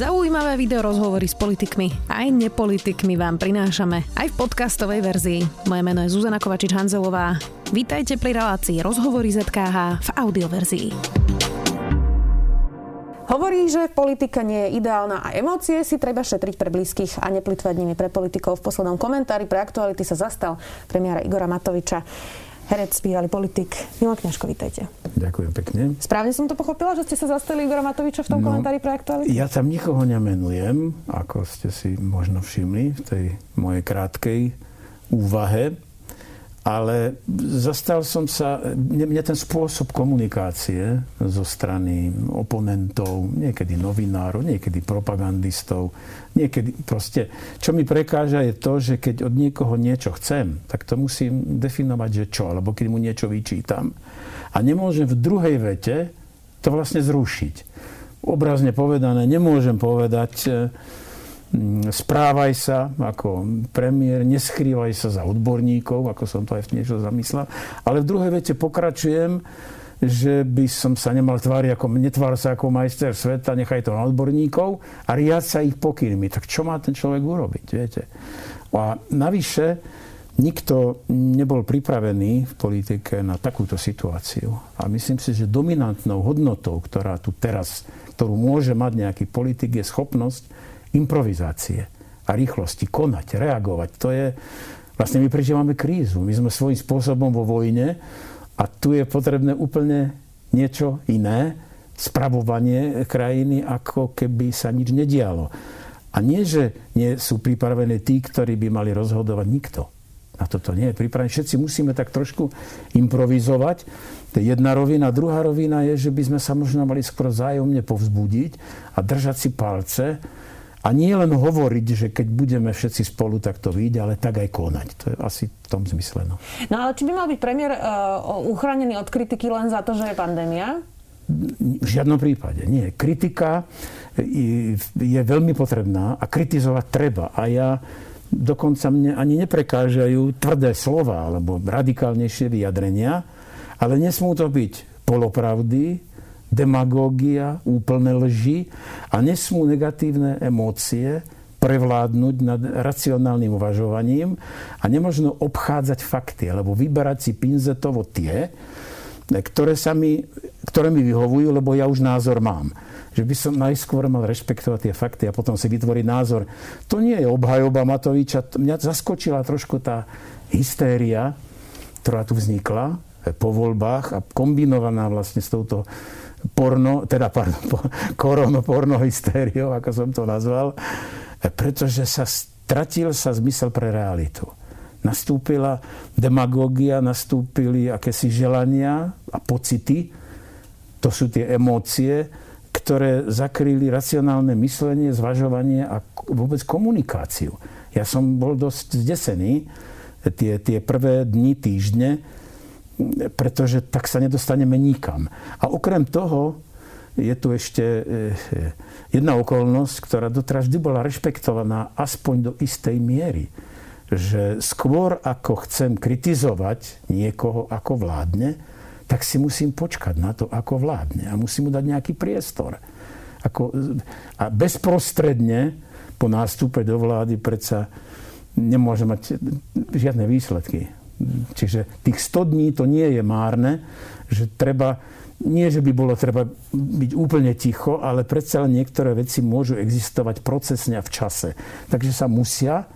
Zaujímavé video rozhovory s politikmi aj nepolitikmi vám prinášame aj v podcastovej verzii. Moje meno je Zuzana Kovačič-Hanzelová. Vítajte pri relácii Rozhovory ZKH v audioverzii. Hovorí, že politika nie je ideálna a emócie si treba šetriť pre blízkych a neplitvať nimi pre politikov. V poslednom komentári pre aktuality sa zastal premiéra Igora Matoviča herec, bývalý politik. Milan Kňažko, vítajte. Ďakujem pekne. Správne som to pochopila, že ste sa zastali Igora Matoviča v tom no, komentári pre aktuality? Ja tam nikoho nemenujem, ako ste si možno všimli v tej mojej krátkej úvahe ale zastal som sa, mne ten spôsob komunikácie zo strany oponentov, niekedy novinárov, niekedy propagandistov, niekedy proste, čo mi prekáža je to, že keď od niekoho niečo chcem, tak to musím definovať, že čo, alebo keď mu niečo vyčítam. A nemôžem v druhej vete to vlastne zrušiť. Obrazne povedané, nemôžem povedať, Mm, správaj sa ako premiér, neskrývaj sa za odborníkov, ako som to aj v niečo zamyslel. Ale v druhej vete pokračujem, že by som sa nemal tváriť ako, netvár sa ako majster sveta, nechaj to na odborníkov a riať sa ich pokynmi. Tak čo má ten človek urobiť, viete? A navyše, nikto nebol pripravený v politike na takúto situáciu. A myslím si, že dominantnou hodnotou, ktorá tu teraz, ktorú môže mať nejaký politik, je schopnosť improvizácie a rýchlosti, konať, reagovať. To je, vlastne my prežívame krízu. My sme svojím spôsobom vo vojne a tu je potrebné úplne niečo iné, spravovanie krajiny, ako keby sa nič nedialo. A nie, že nie sú pripravení tí, ktorí by mali rozhodovať nikto. Na toto nie je pripravený. Všetci musíme tak trošku improvizovať. To je jedna rovina. Druhá rovina je, že by sme sa možno mali skôr vzájomne povzbudiť a držať si palce, a nie len hovoriť, že keď budeme všetci spolu, tak to vyjde, ale tak aj konať. To je asi v tom zmysle. No, no ale či by mal byť premiér uh, uchránený od kritiky len za to, že je pandémia? V žiadnom prípade. Nie. Kritika je veľmi potrebná a kritizovať treba. A ja dokonca mne ani neprekážajú tvrdé slova alebo radikálnejšie vyjadrenia, ale nesmú to byť polopravdy, demagógia, úplné lži a nesmú negatívne emócie prevládnuť nad racionálnym uvažovaním a nemožno obchádzať fakty, alebo vyberať si pinzetovo tie, ktoré, sa mi, ktoré mi vyhovujú, lebo ja už názor mám. Že by som najskôr mal rešpektovať tie fakty a potom si vytvoriť názor. To nie je obhajoba Matoviča. Mňa zaskočila trošku tá hystéria, ktorá tu vznikla po voľbách a kombinovaná vlastne s touto porno, teda pardon, korono, porno hystériou, ako som to nazval, pretože sa stratil sa zmysel pre realitu. Nastúpila demagógia, nastúpili akési želania a pocity, to sú tie emócie, ktoré zakryli racionálne myslenie, zvažovanie a vôbec komunikáciu. Ja som bol dosť zdesený tie, tie prvé dni, týždne, pretože tak sa nedostaneme nikam. A okrem toho je tu ešte e, jedna okolnosť, ktorá doteraz vždy bola rešpektovaná aspoň do istej miery. Že skôr ako chcem kritizovať niekoho, ako vládne, tak si musím počkať na to, ako vládne. A musím mu dať nejaký priestor. Ako, a bezprostredne po nástupe do vlády predsa nemôže mať žiadne výsledky. Čiže tých 100 dní to nie je márne, že treba, nie že by bolo treba byť úplne ticho, ale predsa len niektoré veci môžu existovať procesne a v čase. Takže sa musia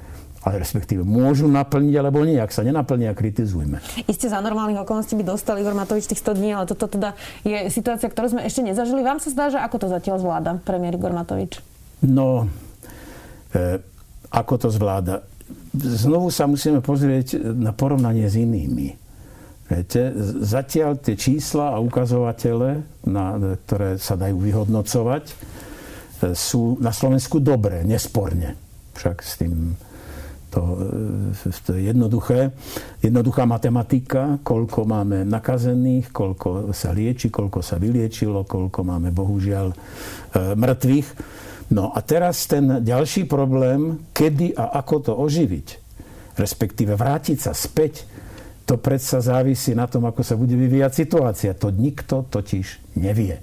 ale respektíve môžu naplniť alebo nie. Ak sa nenaplnia, kritizujme. Isté za normálnych okolností by dostal Igor Matovič tých 100 dní, ale toto teda je situácia, ktorú sme ešte nezažili. Vám sa zdá, že ako to zatiaľ zvláda premiér Igor Matovič? No, e, ako to zvláda? Znovu sa musíme pozrieť na porovnanie s inými. Viete, zatiaľ tie čísla a ukazovatele, na, ktoré sa dajú vyhodnocovať, sú na Slovensku dobré, nesporne. Však s tým to, to je jednoduché. Jednoduchá matematika, koľko máme nakazených, koľko sa lieči, koľko sa vyliečilo, koľko máme bohužiaľ e, mŕtvych No a teraz ten ďalší problém, kedy a ako to oživiť, respektíve vrátiť sa späť, to predsa závisí na tom, ako sa bude vyvíjať situácia. To nikto totiž nevie.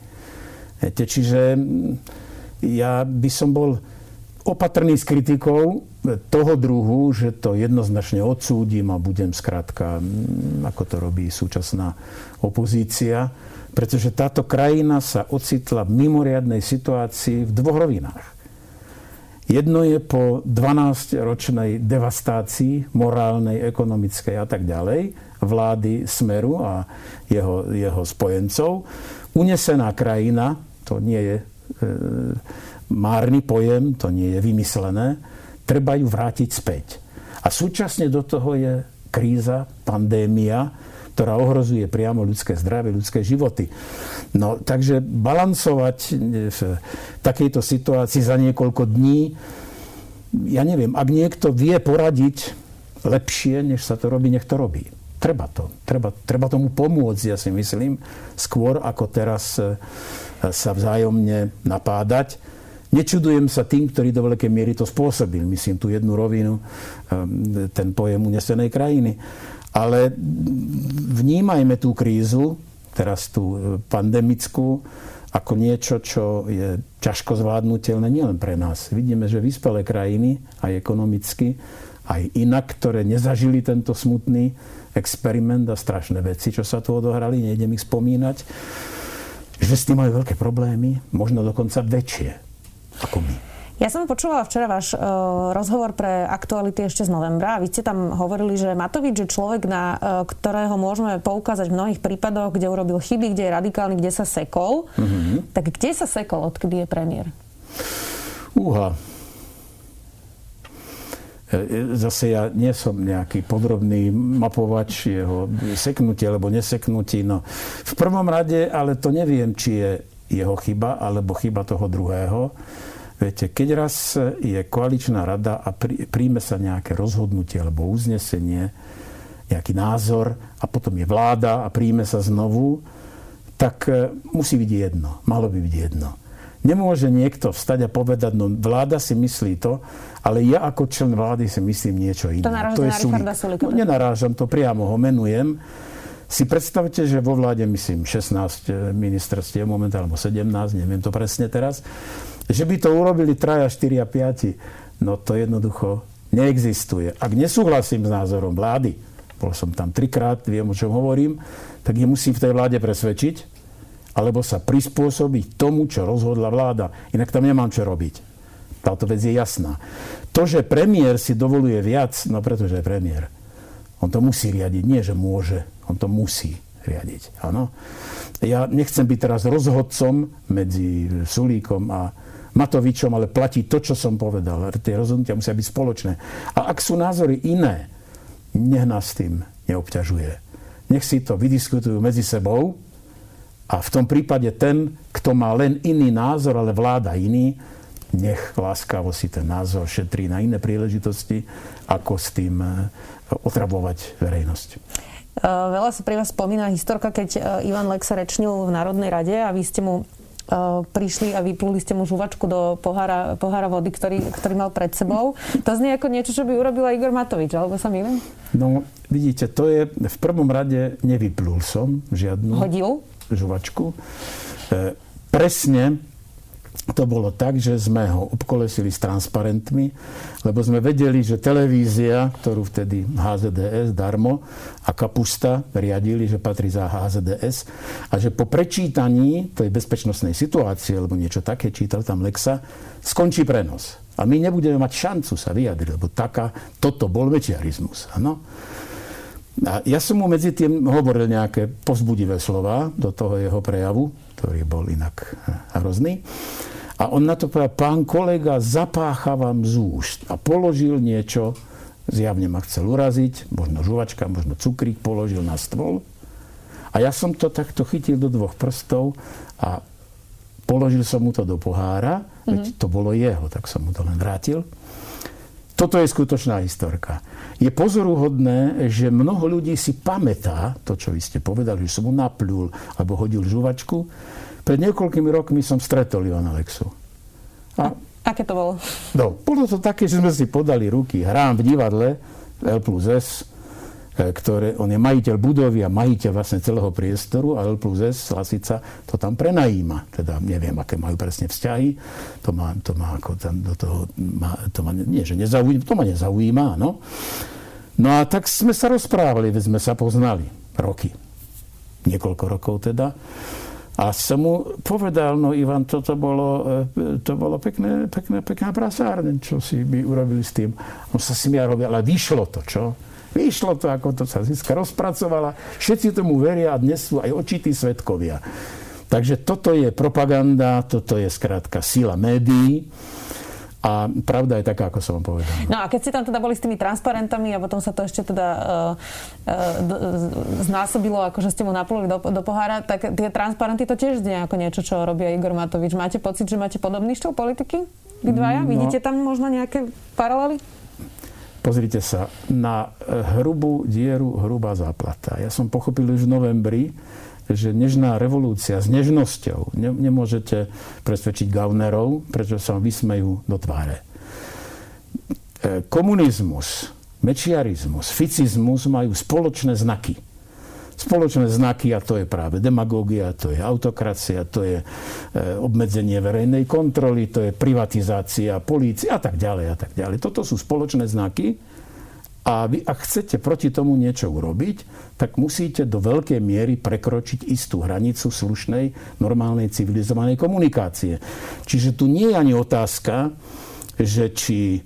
Viete, čiže ja by som bol opatrný s kritikou toho druhu, že to jednoznačne odsúdim a budem skrátka, mm, ako to robí súčasná opozícia, pretože táto krajina sa ocitla v mimoriadnej situácii v dvoch rovinách. Jedno je po 12-ročnej devastácii morálnej, ekonomickej a tak ďalej vlády Smeru a jeho, jeho spojencov. Unesená krajina, to nie je e, márny pojem, to nie je vymyslené, treba ju vrátiť späť. A súčasne do toho je kríza, pandémia, ktorá ohrozuje priamo ľudské zdravie, ľudské životy. No, takže balancovať v takejto situácii za niekoľko dní, ja neviem, ak niekto vie poradiť lepšie, než sa to robí, nech to robí. Treba to. Treba, treba tomu pomôcť, ja si myslím, skôr ako teraz e, sa vzájomne napádať. Nečudujem sa tým, ktorí do veľkej miery to spôsobil. Myslím tú jednu rovinu, ehm, ten pojem unesenej krajiny. Ale vnímajme tú krízu, teraz tú e, pandemickú, ako niečo, čo je ťažko zvládnutelné nielen pre nás. Vidíme, že vyspelé krajiny, aj ekonomicky, aj inak, ktoré nezažili tento smutný experiment a strašné veci, čo sa tu odohrali, nejdem ich spomínať, že s tým majú veľké problémy, možno dokonca väčšie ako my. Ja som počúvala včera váš uh, rozhovor pre aktuality ešte z novembra vy ste tam hovorili, že Matovič je človek, na uh, ktorého môžeme poukázať v mnohých prípadoch, kde urobil chyby, kde je radikálny, kde sa sekol. Mm-hmm. Tak kde sa sekol, odkedy je premiér? Úha. E, zase ja nie som nejaký podrobný mapovač jeho seknutie alebo neseknutí. No, v prvom rade, ale to neviem, či je jeho chyba alebo chyba toho druhého Viete, keď raz je koaličná rada a príjme sa nejaké rozhodnutie alebo uznesenie, nejaký názor a potom je vláda a príjme sa znovu, tak e, musí byť jedno. Malo by byť jedno. Nemôže niekto vstať a povedať, no vláda si myslí to, ale ja ako člen vlády si myslím niečo iné. To, to je na Sulika. No, nenarážam to, priamo ho menujem. Si predstavte, že vo vláde, myslím, 16 e, ministerstiev momentálne, alebo 17, neviem to presne teraz, že by to urobili traja, štyria, piati, no to jednoducho neexistuje. Ak nesúhlasím s názorom vlády, bol som tam trikrát, viem, o čom hovorím, tak je musím v tej vláde presvedčiť, alebo sa prispôsobiť tomu, čo rozhodla vláda. Inak tam nemám čo robiť. Táto vec je jasná. To, že premiér si dovoluje viac, no pretože je premiér. On to musí riadiť, nie že môže, on to musí riadiť. Áno. Ja nechcem byť teraz rozhodcom medzi Sulíkom a Matovičom, ale platí to, čo som povedal. Tie rozhodnutia musia byť spoločné. A ak sú názory iné, nech nás tým neobťažuje. Nech si to vydiskutujú medzi sebou a v tom prípade ten, kto má len iný názor, ale vláda iný, nech láskavo si ten názor šetrí na iné príležitosti, ako s tým otravovať verejnosť. E, veľa sa pri vás spomína historka, keď e, Ivan Lexa rečnil v Národnej rade a vy ste mu prišli a vypluli ste mu žuvačku do pohára, pohára vody, ktorý, ktorý mal pred sebou. To znie ako niečo, čo by urobila Igor Matovič, alebo sa milím? No, vidíte, to je, v prvom rade nevyplul som žiadnu Hodil? žuvačku. E, presne to bolo tak, že sme ho obkolesili s transparentmi, lebo sme vedeli, že televízia, ktorú vtedy HZDS darmo a Kapusta riadili, že patrí za HZDS a že po prečítaní tej bezpečnostnej situácie, alebo niečo také, čítal tam Lexa, skončí prenos. A my nebudeme mať šancu sa vyjadriť, lebo taká, toto bol večiarizmus. Ano? A ja som mu medzi tým hovoril nejaké pozbudivé slova do toho jeho prejavu, ktorý bol inak eh, hrozný. A on na to povedal, pán kolega, zapácha vám z úst. A položil niečo, zjavne ma chcel uraziť, možno žuvačka, možno cukrík položil na stôl. A ja som to takto chytil do dvoch prstov a položil som mu to do pohára, mm-hmm. veď to bolo jeho, tak som mu to len vrátil. Toto je skutočná historka. Je pozoruhodné, že mnoho ľudí si pamätá to, čo vy ste povedali, že som mu napľul alebo hodil žuvačku. Pred niekoľkými rokmi som stretol Ivana Lexu. A, aké to bolo? No, bolo to také, že sme si podali ruky. Hrám v divadle L plus S ktoré, on je majiteľ budovy a majiteľ vlastne celého priestoru a L plus S, Lasica, to tam prenajíma. Teda neviem, aké majú presne vzťahy. To má, to má ako tam do toho, má, to ma, nie, že nezaujíma, to ma nezaujíma, no. No a tak sme sa rozprávali, veď sme sa poznali roky. Niekoľko rokov teda. A som mu povedal, no Ivan, toto bolo, e, to bolo pekné, pekné, pekná prasárne, čo si by urobili s tým. On sa robil, ale vyšlo to, čo? Vyšlo to, ako to sa Zizka rozpracovala. Všetci tomu veria a dnes sú aj očití svetkovia. Takže toto je propaganda, toto je skrátka sila médií. A pravda je taká, ako som vám povedal. No a keď ste tam teda boli s tými transparentami a potom sa to ešte teda uh, uh, znásobilo, ako že ste mu napluli do, do pohára, tak tie transparenty to tiež znie ako niečo, čo robí Igor Matovič. Máte pocit, že máte podobný štýl politiky? Vy dvaja? No, Vidíte tam možno nejaké paralely? Pozrite sa, na hrubú dieru hrubá záplata. Ja som pochopil už v novembri, že nežná revolúcia s nežnosťou ne, nemôžete presvedčiť gaunerov, prečo sa vysmejú do tváre. E, komunizmus, mečiarizmus, ficizmus majú spoločné znaky. Spoločné znaky, a to je práve demagógia, to je autokracia, to je e, obmedzenie verejnej kontroly, to je privatizácia polície a tak ďalej a tak ďalej. Toto sú spoločné znaky, a vy, ak chcete proti tomu niečo urobiť, tak musíte do veľkej miery prekročiť istú hranicu slušnej, normálnej, civilizovanej komunikácie. Čiže tu nie je ani otázka, že či,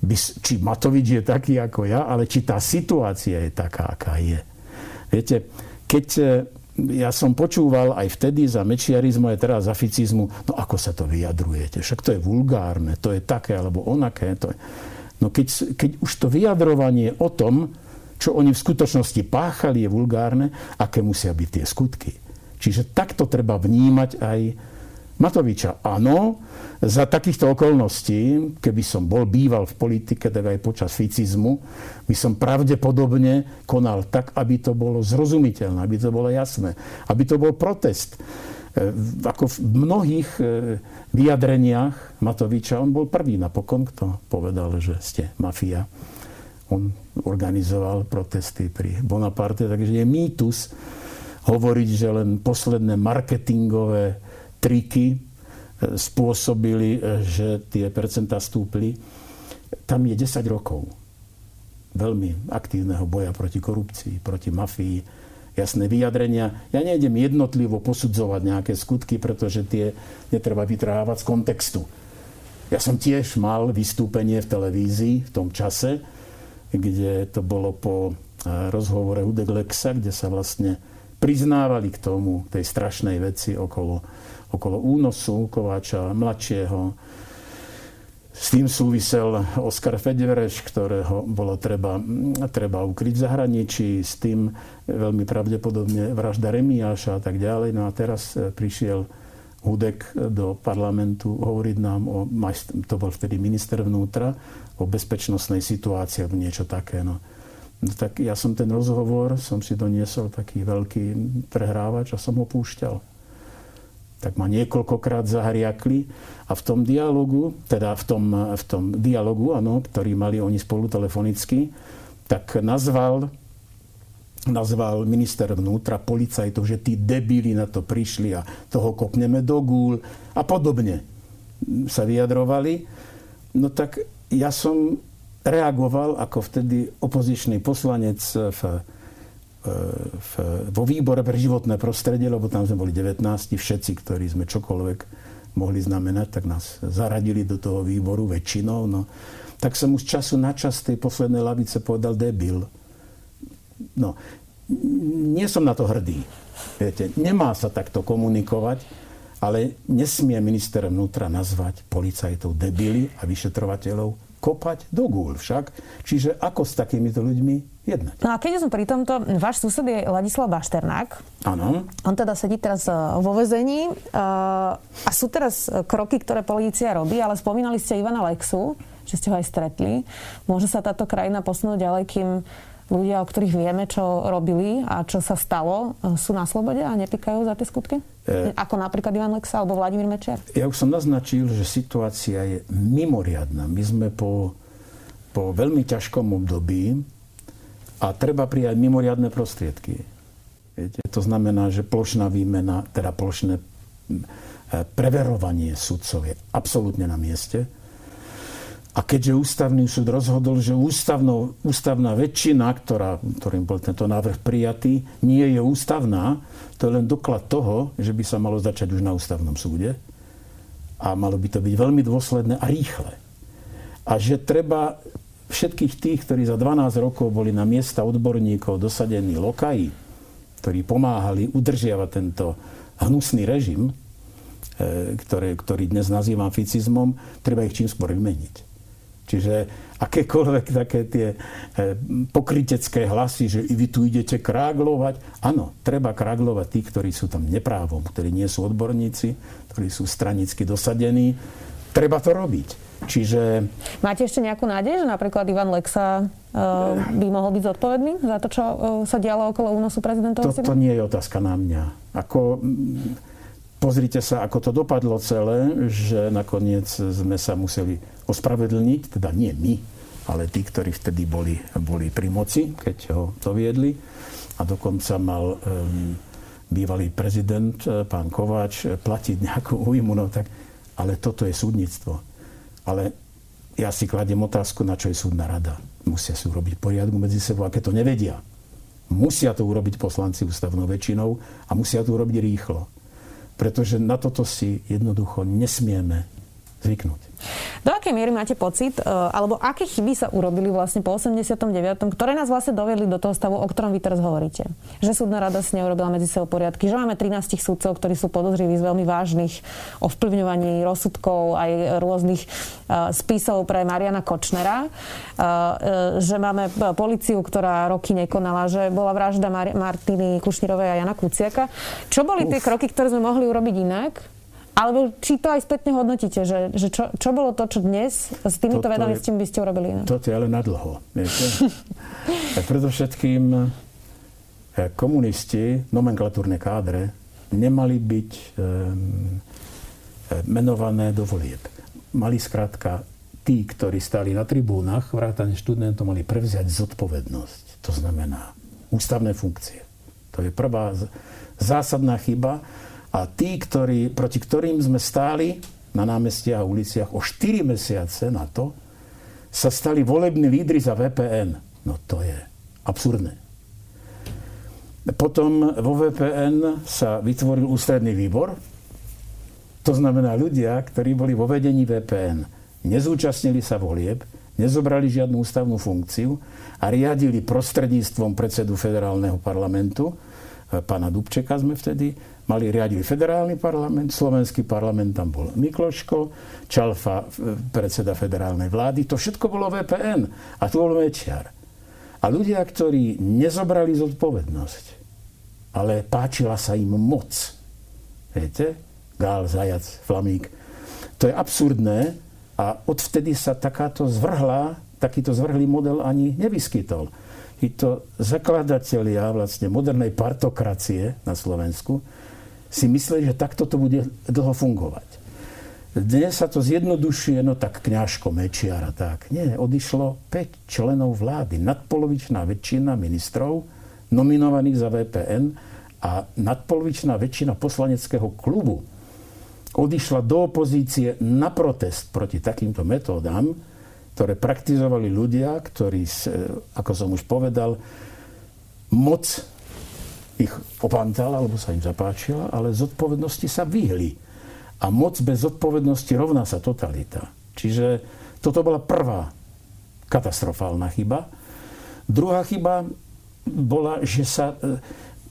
by, či Matovič je taký ako ja, ale či tá situácia je taká, aká je. Viete, keď e, ja som počúval aj vtedy za mečiarizmu, aj teraz za ficizmu, no ako sa to vyjadrujete, však to je vulgárne, to je také alebo onaké. To je... No keď, keď už to vyjadrovanie o tom, čo oni v skutočnosti páchali, je vulgárne, aké musia byť tie skutky. Čiže takto treba vnímať aj Matoviča. Áno, za takýchto okolností, keby som bol býval v politike, tak aj počas ficizmu, by som pravdepodobne konal tak, aby to bolo zrozumiteľné, aby to bolo jasné, aby to bol protest. E, ako v mnohých e, vyjadreniach Matoviča, on bol prvý napokon, kto povedal, že ste mafia. On organizoval protesty pri Bonaparte, takže je mýtus hovoriť, že len posledné marketingové triky e, spôsobili, že tie percentá stúpli. Tam je 10 rokov veľmi aktívneho boja proti korupcii, proti mafii, jasné vyjadrenia. Ja nejdem jednotlivo posudzovať nejaké skutky, pretože tie netreba vytrhávať z kontextu. Ja som tiež mal vystúpenie v televízii v tom čase, kde to bolo po eh, rozhovore Hudeglexa, kde sa vlastne priznávali k tomu, tej strašnej veci okolo, okolo únosu Kováča mladšieho, s tým súvisel Oskar Federeš, ktorého bolo treba, treba ukryť v zahraničí, s tým veľmi pravdepodobne vražda Remiáša a tak ďalej. No a teraz e, prišiel Hudek do parlamentu hovoriť nám o, to bol vtedy minister vnútra, o bezpečnostnej situácii alebo niečo také. No. No tak ja som ten rozhovor, som si doniesol taký veľký prehrávač a som ho púšťal tak ma niekoľkokrát zahriakli a v tom dialogu, teda v tom, v tom dialogu, ano, ktorý mali oni spolu telefonicky, tak nazval, nazval minister vnútra policajtov, že tí debíli na to prišli a toho kopneme do gúl a podobne sa vyjadrovali. No tak ja som reagoval ako vtedy opozičný poslanec v v, vo výbore pre životné prostredie, lebo tam sme boli 19, všetci, ktorí sme čokoľvek mohli znamenať, tak nás zaradili do toho výboru väčšinou. No. Tak som už času na čas tej poslednej lavice povedal debil. No, nie som na to hrdý. Viete, nemá sa takto komunikovať, ale nesmie minister vnútra nazvať policajtov debili a vyšetrovateľov kopať do gúl však. Čiže ako s takýmito ľuďmi jednať? No a keď som pri tomto, váš sused je Ladislav Bašternák. Áno. On teda sedí teraz e, vo vezení e, a sú teraz kroky, ktoré polícia robí, ale spomínali ste Ivana Lexu, že ste ho aj stretli. Môže sa táto krajina posunúť ďalej, kým ľudia, o ktorých vieme, čo robili a čo sa stalo, e, sú na slobode a nepikajú za tie skutky? E... Ako napríklad Ivan Lexa alebo Vladimír Mečiar? Ja už som naznačil, že situácia je mimoriadná. My sme po, po veľmi ťažkom období A treba prijať mimoriadne prostriedky. Viete, to znamená, že plošná výmena, teda plošné preverovanie sudcov je absolútne na mieste. A keďže ústavný súd rozhodol, že ústavno, ústavná väčšina, ktorá, ktorým bol tento návrh prijatý, nie je ústavná, to je len doklad toho, že by sa malo začať už na ústavnom súde. A malo by to byť veľmi dôsledné a rýchle. A že treba všetkých tých, ktorí za 12 rokov boli na miesta odborníkov dosadení lokaji, ktorí pomáhali udržiavať tento hnusný režim, E, ktoré, ktorý dnes nazývam ficizmom, treba ich čím skôr vymeniť. Čiže akékoľvek také tie e, pokrytecké hlasy, že vy tu idete kráglovať. Áno, treba kráglovať tých, ktorí sú tam neprávom, ktorí nie sú odborníci, ktorí sú stranicky dosadení. Treba to robiť. Čiže... Máte ešte nejakú nádej, že napríklad Ivan Lexa uh, by mohol byť zodpovedný za to, čo uh, sa dialo okolo únosu prezidenta? To, to nie je otázka na mňa. Ako, Pozrite sa, ako to dopadlo celé, že nakoniec sme sa museli ospravedlniť, teda nie my, ale tí, ktorí vtedy boli, boli pri moci, keď ho to viedli. A dokonca mal um, bývalý prezident, e, pán Kováč, platiť nejakú újmu. No tak, ale toto je súdnictvo. Ale ja si kladiem otázku, na čo je súdna rada. Musia si urobiť poriadku medzi sebou, aké to nevedia. Musia to urobiť poslanci ústavnou väčšinou a musia to urobiť rýchlo pretože na toto si jednoducho nesmieme zvyknúť. Do akej miery máte pocit, e, alebo aké chyby sa urobili vlastne po 89., ktoré nás vlastne dovedli do toho stavu, o ktorom vy teraz hovoríte? Že súdna rada si neurobila medzi sebou poriadky, že máme 13 sudcov, ktorí sú podozriví z veľmi vážnych ovplyvňovaní rozsudkov aj rôznych uh, spisov pre Mariana Kočnera, uh, že máme policiu, ktorá roky nekonala, že bola vražda Mar- Martiny Kušnírovej a Jana Kuciaka. Čo boli Uf. tie kroky, ktoré sme mohli urobiť inak? Alebo či to aj spätne hodnotíte, že, že čo, čo bolo to, čo dnes s týmito vedomistím by ste urobili inak? Toto je ale nadlho. Viete? Predovšetkým e, komunisti, nomenklatúrne kádre, nemali byť um, menované do volieb. Mali skrátka tí, ktorí stáli na tribúnach, vrátane študentov, mali prevziať zodpovednosť. To znamená ústavné funkcie. To je prvá zásadná chyba a tí, ktorí, proti ktorým sme stáli na námestiach a uliciach o 4 mesiace na to, sa stali volební lídry za VPN. No to je absurdné. Potom vo VPN sa vytvoril ústredný výbor. To znamená ľudia, ktorí boli vo vedení VPN. Nezúčastnili sa volieb, nezobrali žiadnu ústavnú funkciu a riadili prostredníctvom predsedu federálneho parlamentu, pána Dubčeka sme vtedy, mali riadiť federálny parlament, slovenský parlament tam bol Mikloško, Čalfa, predseda federálnej vlády, to všetko bolo VPN a tu bol Mečiar. A ľudia, ktorí nezobrali zodpovednosť, ale páčila sa im moc, viete, Gál, Zajac, Flamík, to je absurdné a odvtedy sa takáto zvrhlá, takýto zvrhlý model ani nevyskytol. Títo zakladatelia vlastne modernej partokracie na Slovensku si mysleli, že takto to bude dlho fungovať. Dnes sa to zjednodušuje, no tak kňažko Mečiara, tak. Nie, odišlo 5 členov vlády, nadpolovičná väčšina ministrov nominovaných za VPN a nadpolovičná väčšina poslaneckého klubu odišla do opozície na protest proti takýmto metódam, ktoré praktizovali ľudia, ktorí, ako som už povedal, moc ich opantala, alebo sa im zapáčila, ale zodpovednosti sa vyhli. A moc bez zodpovednosti rovná sa totalita. Čiže toto bola prvá katastrofálna chyba. Druhá chyba bola, že sa e,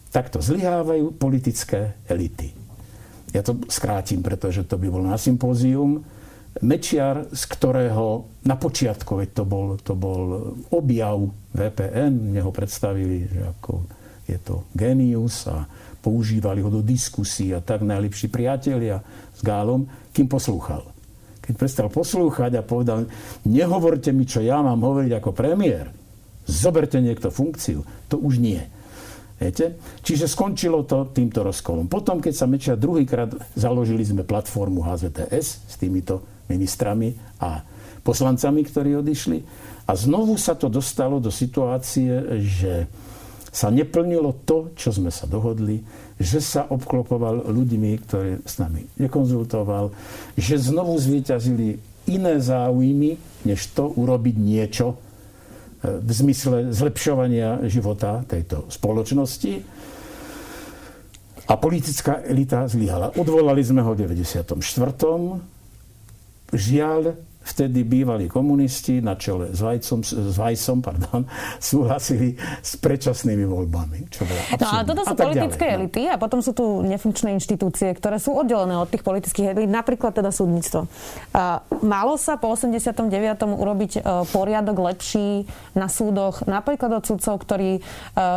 takto zlyhávajú politické elity. Ja to skrátim, pretože to by bolo na sympózium. Mečiar, z ktorého na počiatku, to bol, to bol objav VPN, mne ho predstavili že ako je to genius a používali ho do diskusí a tak najlepší priatelia s Gálom, kým poslúchal. Keď prestal poslúchať a povedal, nehovorte mi, čo ja mám hovoriť ako premiér, zoberte niekto funkciu, to už nie. Viete? Čiže skončilo to týmto rozkolom. Potom, keď sa Mečia druhýkrát založili sme platformu HZTS s týmito ministrami a poslancami, ktorí odišli. A znovu sa to dostalo do situácie, že sa neplnilo to, čo sme sa dohodli, že sa obklopoval ľuďmi, ktorí s nami nekonzultoval, že znovu zvíťazili iné záujmy, než to urobiť niečo e, v zmysle zlepšovania života tejto spoločnosti. A politická elita zlyhala. Odvolali sme ho v 94. Žiaľ, vtedy bývalí komunisti na čele s, Vajcom, s Vajsom pardon, súhlasili s predčasnými voľbami. Čo bola no a toto sú a politické ďalej, no. elity a potom sú tu nefunkčné inštitúcie, ktoré sú oddelené od tých politických elít, napríklad teda súdnictvo. Malo sa po 89. urobiť e, poriadok lepší na súdoch, napríklad od súdcov, ktorí, e,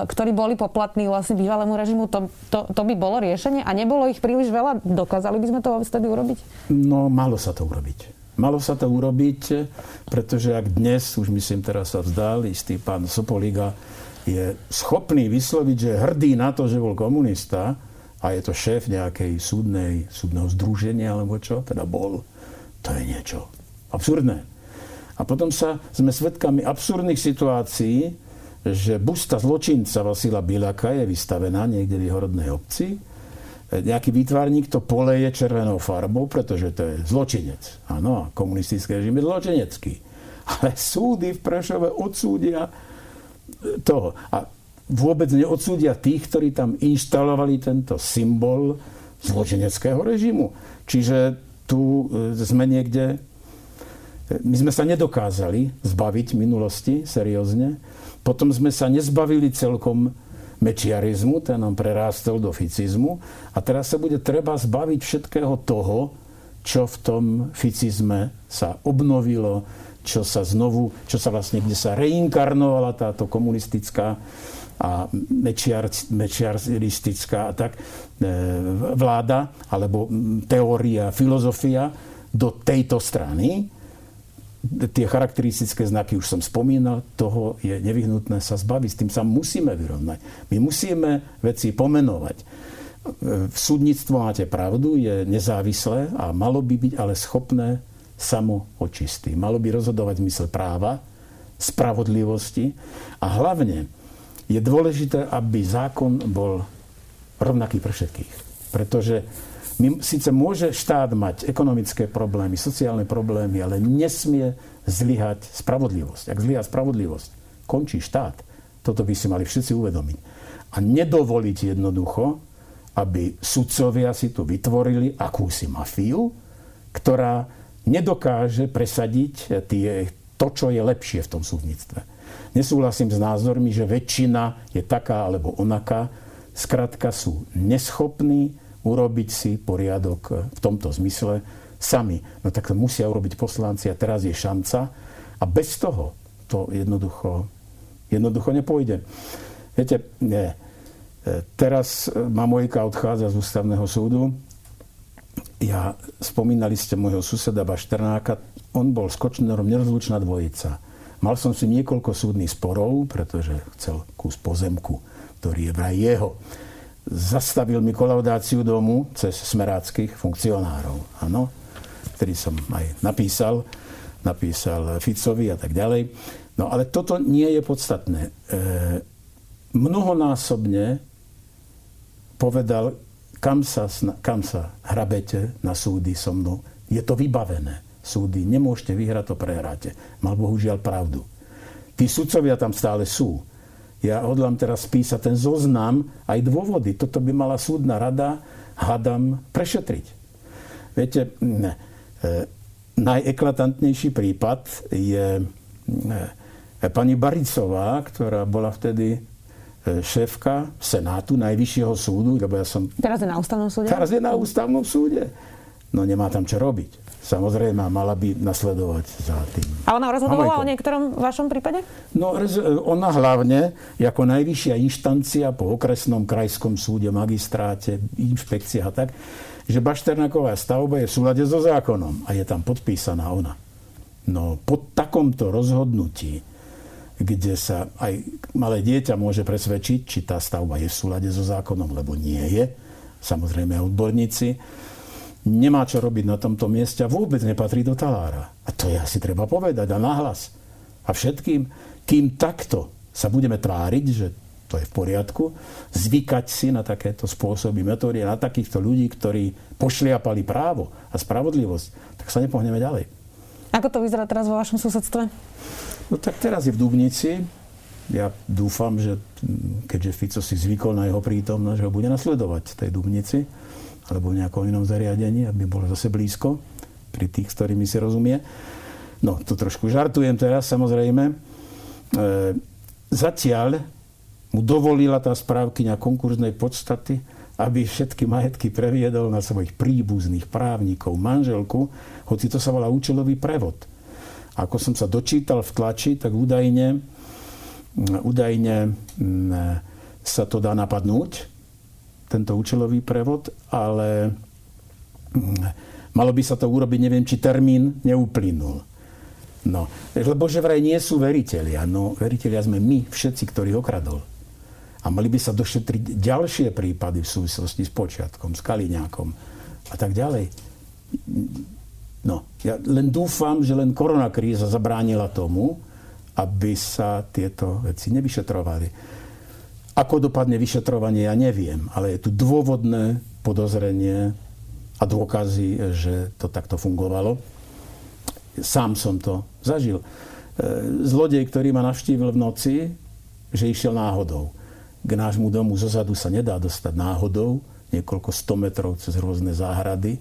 ktorí boli poplatní vlastne bývalému režimu, to, to, to by bolo riešenie a nebolo ich príliš veľa. Dokázali by sme to vtedy urobiť? No, malo sa to urobiť. Malo sa to urobiť, pretože ak dnes, už myslím teraz sa vzdal, istý pán Sopoliga je schopný vysloviť, že je hrdý na to, že bol komunista a je to šéf nejakej súdnej, súdneho združenia alebo čo, teda bol, to je niečo absurdné. A potom sa sme svedkami absurdných situácií, že busta zločinca Vasila Bilaka je vystavená niekde v Horodnej obci nejaký výtvarník to poleje červenou farbou, pretože to je zločinec. Áno, komunistický režim je zločinecký. Ale súdy v Prešove odsúdia toho. A vôbec neodsúdia tých, ktorí tam inštalovali tento symbol zločineckého režimu. Čiže tu e, sme niekde... My sme sa nedokázali zbaviť minulosti seriózne. Potom sme sa nezbavili celkom mečiarizmu, ten nám prerástol do ficizmu. A teraz sa bude treba zbaviť všetkého toho, čo v tom ficizme sa obnovilo, čo sa znovu, čo sa vlastne, kde sa reinkarnovala táto komunistická a mečiar, mečiaristická tak, e, vláda, alebo teória, filozofia do tejto strany tie charakteristické znaky už som spomínal, toho je nevyhnutné sa zbaviť. S tým sa musíme vyrovnať. My musíme veci pomenovať. V súdnictvo máte pravdu, je nezávislé a malo by byť ale schopné samo očistý. Malo by rozhodovať mysle práva, spravodlivosti a hlavne je dôležité, aby zákon bol rovnaký pre všetkých. Pretože my, síce môže štát mať ekonomické problémy, sociálne problémy, ale nesmie zlyhať spravodlivosť. Ak zlyha spravodlivosť, končí štát. Toto by si mali všetci uvedomiť. A nedovoliť jednoducho, aby sudcovia si tu vytvorili akúsi mafiu, ktorá nedokáže presadiť tie, to, čo je lepšie v tom súdnictve. Nesúhlasím s názormi, že väčšina je taká alebo onaká. Skrátka sú neschopní, urobiť si poriadok v tomto zmysle sami. No tak to musia urobiť poslanci a teraz je šanca a bez toho to jednoducho, jednoducho nepôjde. Viete, nie. Teraz ma Mojka odchádza z ústavného súdu. Ja, spomínali ste môjho suseda Bašternáka, on bol s Kočnerom nerozlučná dvojica. Mal som si niekoľko súdnych sporov, pretože chcel kus pozemku, ktorý je vraj jeho zastavil mi kolaudáciu domu cez smeráckých funkcionárov. Áno, ktorý som aj napísal, napísal Ficovi a tak ďalej. No ale toto nie je podstatné. E, mnohonásobne povedal, kam sa, kam sa hrabete na súdy so mnou. Je to vybavené. Súdy nemôžete vyhrať, to prehráte. Mal bohužiaľ pravdu. Tí sudcovia tam stále sú ja hodlám teraz písať ten zoznam, aj dôvody. Toto by mala súdna rada, hadam, prešetriť. Viete, ne, e, najeklatantnejší prípad je e, pani Baricová, ktorá bola vtedy e, šéfka Senátu Najvyššieho súdu, lebo ja som... Teraz je na ústavnom súde? Teraz je na ústavnom súde. No nemá tam čo robiť. Samozrejme, mala by nasledovať za tým. A ona rozhodovala o niektorom vašom prípade? No, ona hlavne, ako najvyššia inštancia po okresnom krajskom súde, magistráte, inšpekcia a tak, že Bašternaková stavba je v súlade so zákonom a je tam podpísaná ona. No, po takomto rozhodnutí, kde sa aj malé dieťa môže presvedčiť, či tá stavba je v súlade so zákonom, lebo nie je, samozrejme odborníci, nemá čo robiť na tomto mieste a vôbec nepatrí do talára. A to je asi treba povedať a nahlas. A všetkým, kým takto sa budeme tváriť, že to je v poriadku, zvykať si na takéto spôsoby, metódy, na takýchto ľudí, ktorí pošliapali právo a spravodlivosť, tak sa nepohneme ďalej. Ako to vyzerá teraz vo vašom susedstve? No tak teraz je v Dubnici. Ja dúfam, že keďže Fico si zvykol na jeho prítomnosť, že ho bude nasledovať v tej Dubnici alebo v nejakom inom zariadení, aby bol zase blízko pri tých, s ktorými si rozumie. No, tu trošku žartujem teraz, samozrejme. E, zatiaľ mu dovolila tá správkyňa konkurznej podstaty, aby všetky majetky previedol na svojich príbuzných právnikov, manželku, hoci to sa volá účelový prevod. Ako som sa dočítal v tlači, tak údajne, údajne sa to dá napadnúť, tento účelový prevod, ale malo by sa to urobiť, neviem, či termín neuplynul. No, lebo že vraj nie sú veriteľia. No, veriteľia sme my, všetci, ktorých okradol. A mali by sa došetriť ďalšie prípady v súvislosti s počiatkom, s Kaliňákom a tak ďalej. No, ja len dúfam, že len koronakríza zabránila tomu, aby sa tieto veci nevyšetrovali. Ako dopadne vyšetrovanie, ja neviem, ale je tu dôvodné podozrenie a dôkazy, že to takto fungovalo. Sám som to zažil. E, zlodej, ktorý ma navštívil v noci, že išiel náhodou k nášmu domu zozadu sa nedá dostať náhodou, niekoľko sto metrov cez rôzne záhrady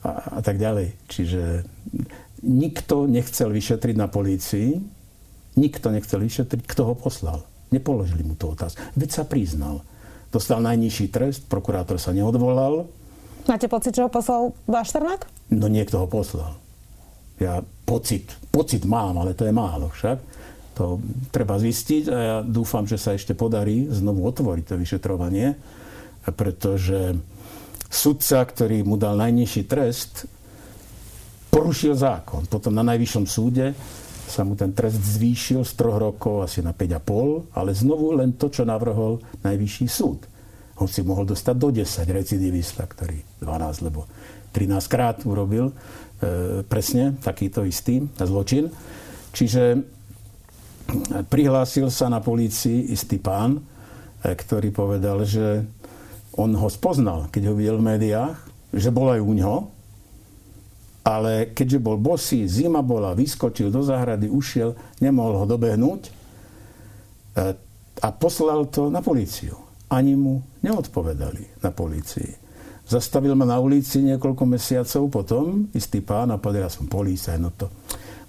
a, a tak ďalej. Čiže nikto nechcel vyšetriť na polícii, nikto nechcel vyšetriť, kto ho poslal. Nepoložili mu to otázku. Veď sa priznal. Dostal najnižší trest, prokurátor sa neodvolal. Máte pocit, že ho poslal Bašternák? No niekto ho poslal. Ja pocit, pocit mám, ale to je málo však. To treba zistiť a ja dúfam, že sa ešte podarí znovu otvoriť to vyšetrovanie, pretože sudca, ktorý mu dal najnižší trest, porušil zákon. Potom na najvyššom súde sa mu ten trest zvýšil z troch rokov asi na 5,5, ale znovu len to, čo navrhol najvyšší súd. On si mohol dostať do 10 recidivista, ktorý 12, lebo 13 krát urobil e, presne takýto istý zločin. Čiže prihlásil sa na polícii istý pán, e, ktorý povedal, že on ho spoznal, keď ho videl v médiách, že bol aj u ňoho, ale keďže bol bosý, zima bola, vyskočil do záhrady, ušiel, nemohol ho dobehnúť e, a poslal to na políciu. Ani mu neodpovedali na polícii. Zastavil ma na ulici niekoľko mesiacov potom, istý pán a povedal, ja som polícia, no to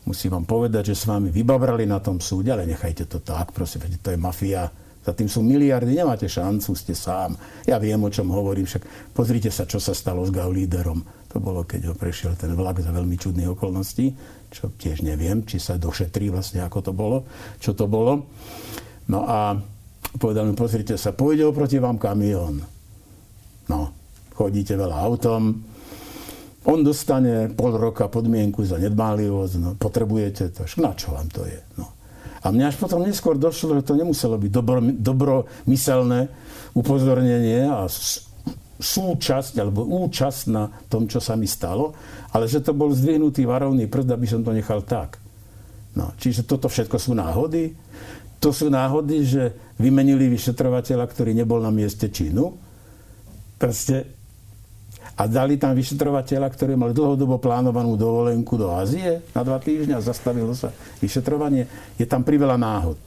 musím vám povedať, že s vami vybavrali na tom súde, ale nechajte to tak, prosím, to je mafia. Za tým sú miliardy, nemáte šancu, ste sám. Ja viem, o čom hovorím, však pozrite sa, čo sa stalo s Gaulíderom. To bolo, keď ho prešiel ten vlak za veľmi čudných okolností, čo tiež neviem, či sa došetrí vlastne, ako to bolo, čo to bolo. No a povedal mi, pozrite sa, pôjde oproti vám kamión. No, chodíte veľa autom, on dostane pol roka podmienku za nedbálivosť, no, potrebujete to, na čo vám to je. No. A mňa až potom neskôr došlo, že to nemuselo byť dobro, dobromyselné upozornenie a súčasť alebo účasť na tom, čo sa mi stalo, ale že to bol zdvihnutý varovný prst, aby som to nechal tak. No, čiže toto všetko sú náhody. To sú náhody, že vymenili vyšetrovateľa, ktorý nebol na mieste činu. Proste a dali tam vyšetrovateľa, ktorý mal dlhodobo plánovanú dovolenku do Ázie na dva týždňa zastavilo sa vyšetrovanie. Je tam priveľa náhod.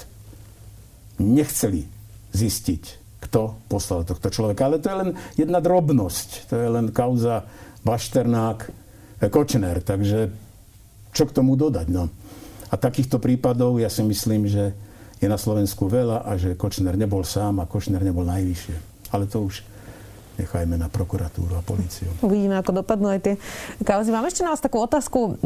Nechceli zistiť, kto poslal tohto človeka. Ale to je len jedna drobnosť. To je len kauza Bašternák, eh, Kočner. Takže čo k tomu dodať? No. A takýchto prípadov ja si myslím, že je na Slovensku veľa a že Kočner nebol sám a Kočner nebol najvyššie. Ale to už nechajme na prokuratúru a políciu. Uvidíme, ako dopadnú aj tie kauzy. Mám ešte na vás takú otázku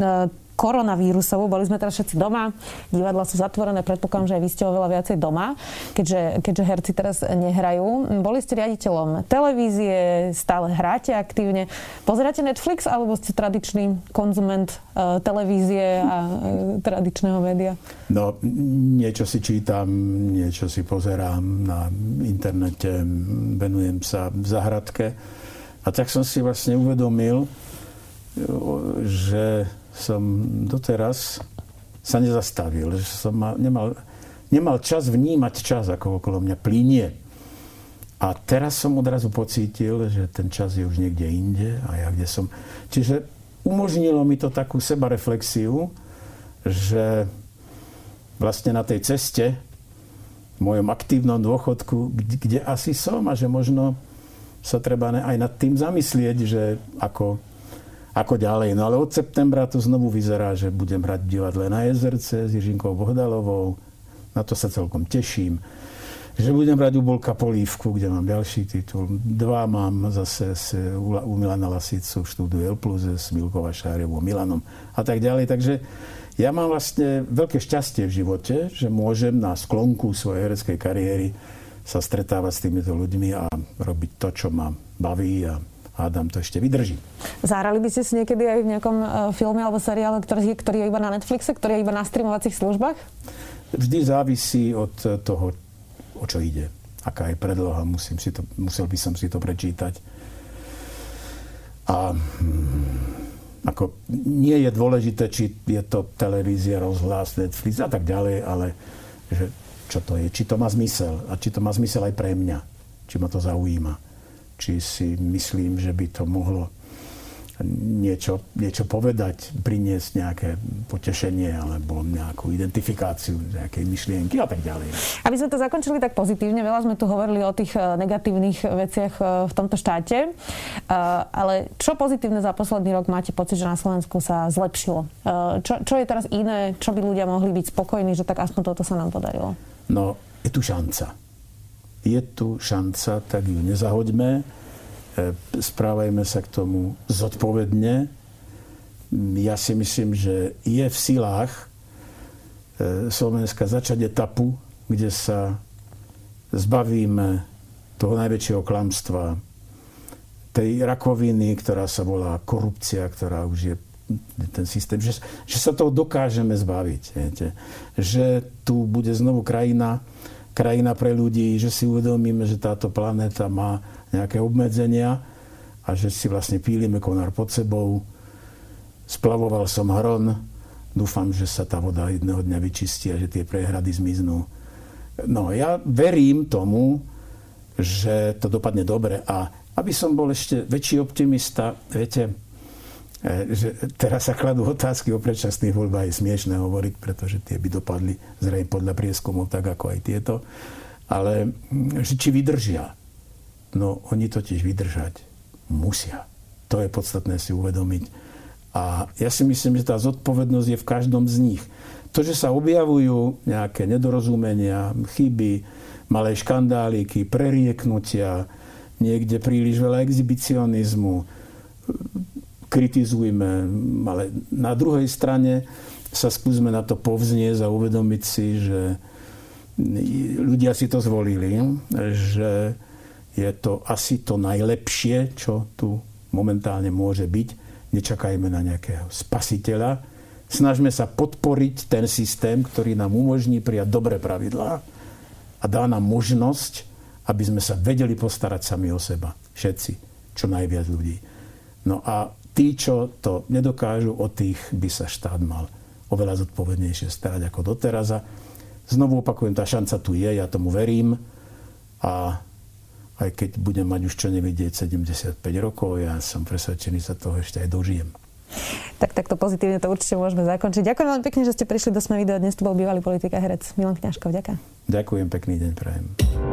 e, koronavírusovú. Boli sme teraz všetci doma, divadla sú zatvorené, predpokladám, že aj vy ste oveľa viacej doma, keďže, keďže herci teraz nehrajú. Boli ste riaditeľom televízie, stále hráte aktívne. Pozeráte Netflix alebo ste tradičný konzument uh, televízie a uh, tradičného média? No, niečo si čítam, niečo si pozerám na internete, venujem sa v zahradke. A tak som si vlastne uvedomil, že som doteraz sa nezastavil, že som nemal, nemal čas vnímať čas, ako okolo mňa plínie. A teraz som odrazu pocítil, že ten čas je už niekde inde a ja kde som. Čiže umožnilo mi to takú sebareflexiu, že vlastne na tej ceste v mojom aktívnom dôchodku, kde, kde asi som a že možno sa treba aj nad tým zamyslieť, že ako, ako ďalej. No ale od septembra to znovu vyzerá, že budem hrať v divadle na Jezerce s Jiřinkou Bohdalovou. Na to sa celkom teším že budem brať u Bolka Polívku, kde mám ďalší titul. Dva mám zase s, u Milana Lasicu v štúdiu L+, s Milkou Vašárevou, Milanom a tak ďalej. Takže ja mám vlastne veľké šťastie v živote, že môžem na sklonku svojej hereckej kariéry sa stretávať s týmito ľuďmi a robiť to, čo ma baví a hádam to ešte vydrží. Zahrali by ste si niekedy aj v nejakom uh, filme alebo seriále, ktorý, ktorý je iba na Netflixe, ktorý je iba na streamovacích službách? Vždy závisí od toho, o čo ide. Aká je predloha, musím si to, musel by som si to prečítať. A hm, ako nie je dôležité, či je to televízia, rozhlas, Netflix a tak ďalej, ale že čo to je, či to má zmysel a či to má zmysel aj pre mňa, či ma to zaujíma, či si myslím, že by to mohlo niečo, niečo povedať, priniesť nejaké potešenie alebo nejakú identifikáciu nejakej myšlienky a tak ďalej. Aby sme to zakončili tak pozitívne, veľa sme tu hovorili o tých eh, negatívnych veciach eh, v tomto štáte, eh, ale čo pozitívne za posledný rok máte pocit, že na Slovensku sa zlepšilo? Čo, čo je teraz iné, čo by ľudia mohli byť spokojní, že tak aspoň toto sa nám podarilo? No, je tu šanca. Je tu šanca, tak ju nezahoďme E, správajme sa k tomu zodpovedne. Ja si myslím, že je v silách e, Slovenska začať etapu, kde sa zbavíme toho najväčšieho klamstva, tej rakoviny, ktorá sa volá korupcia, ktorá už je ten systém, že, že sa toho dokážeme zbaviť. Viete? Že tu bude znovu krajina, krajina pre ľudí, že si uvedomíme, že táto planéta má nejaké obmedzenia a že si vlastne pílime konár pod sebou. Splavoval som hron, dúfam, že sa tá voda jedného dňa vyčistí a že tie prehrady zmiznú. No ja verím tomu, že to dopadne dobre a aby som bol ešte väčší optimista, viete, že teraz sa kladú otázky o predčasných voľbách, je smiešné hovoriť, pretože tie by dopadli zrejme podľa prieskumov tak ako aj tieto, ale že či vydržia. No oni totiž vydržať musia. To je podstatné si uvedomiť. A ja si myslím, že tá zodpovednosť je v každom z nich. To, že sa objavujú nejaké nedorozumenia, chyby, malé škandáliky, prerieknutia, niekde príliš veľa exhibicionizmu, kritizujme, ale na druhej strane sa skúsme na to povznieť a uvedomiť si, že ľudia si to zvolili, že je to asi to najlepšie, čo tu momentálne môže byť. Nečakajme na nejakého spasiteľa. Snažme sa podporiť ten systém, ktorý nám umožní prijať dobré pravidlá a dá nám možnosť, aby sme sa vedeli postarať sami o seba. Všetci, čo najviac ľudí. No a tí, čo to nedokážu, o tých by sa štát mal oveľa zodpovednejšie starať ako doteraz. A znovu opakujem, tá šanca tu je, ja tomu verím a aj keď budem mať už čo nevidieť 75 rokov, ja som presvedčený, sa toho ešte aj dožijem. Tak takto pozitívne to určite môžeme zakončiť. Ďakujem veľmi pekne, že ste prišli do Sme video. Dnes tu bol bývalý politika herec Milan Kňažkov. Ďakujem. Ďakujem, pekný deň prajem.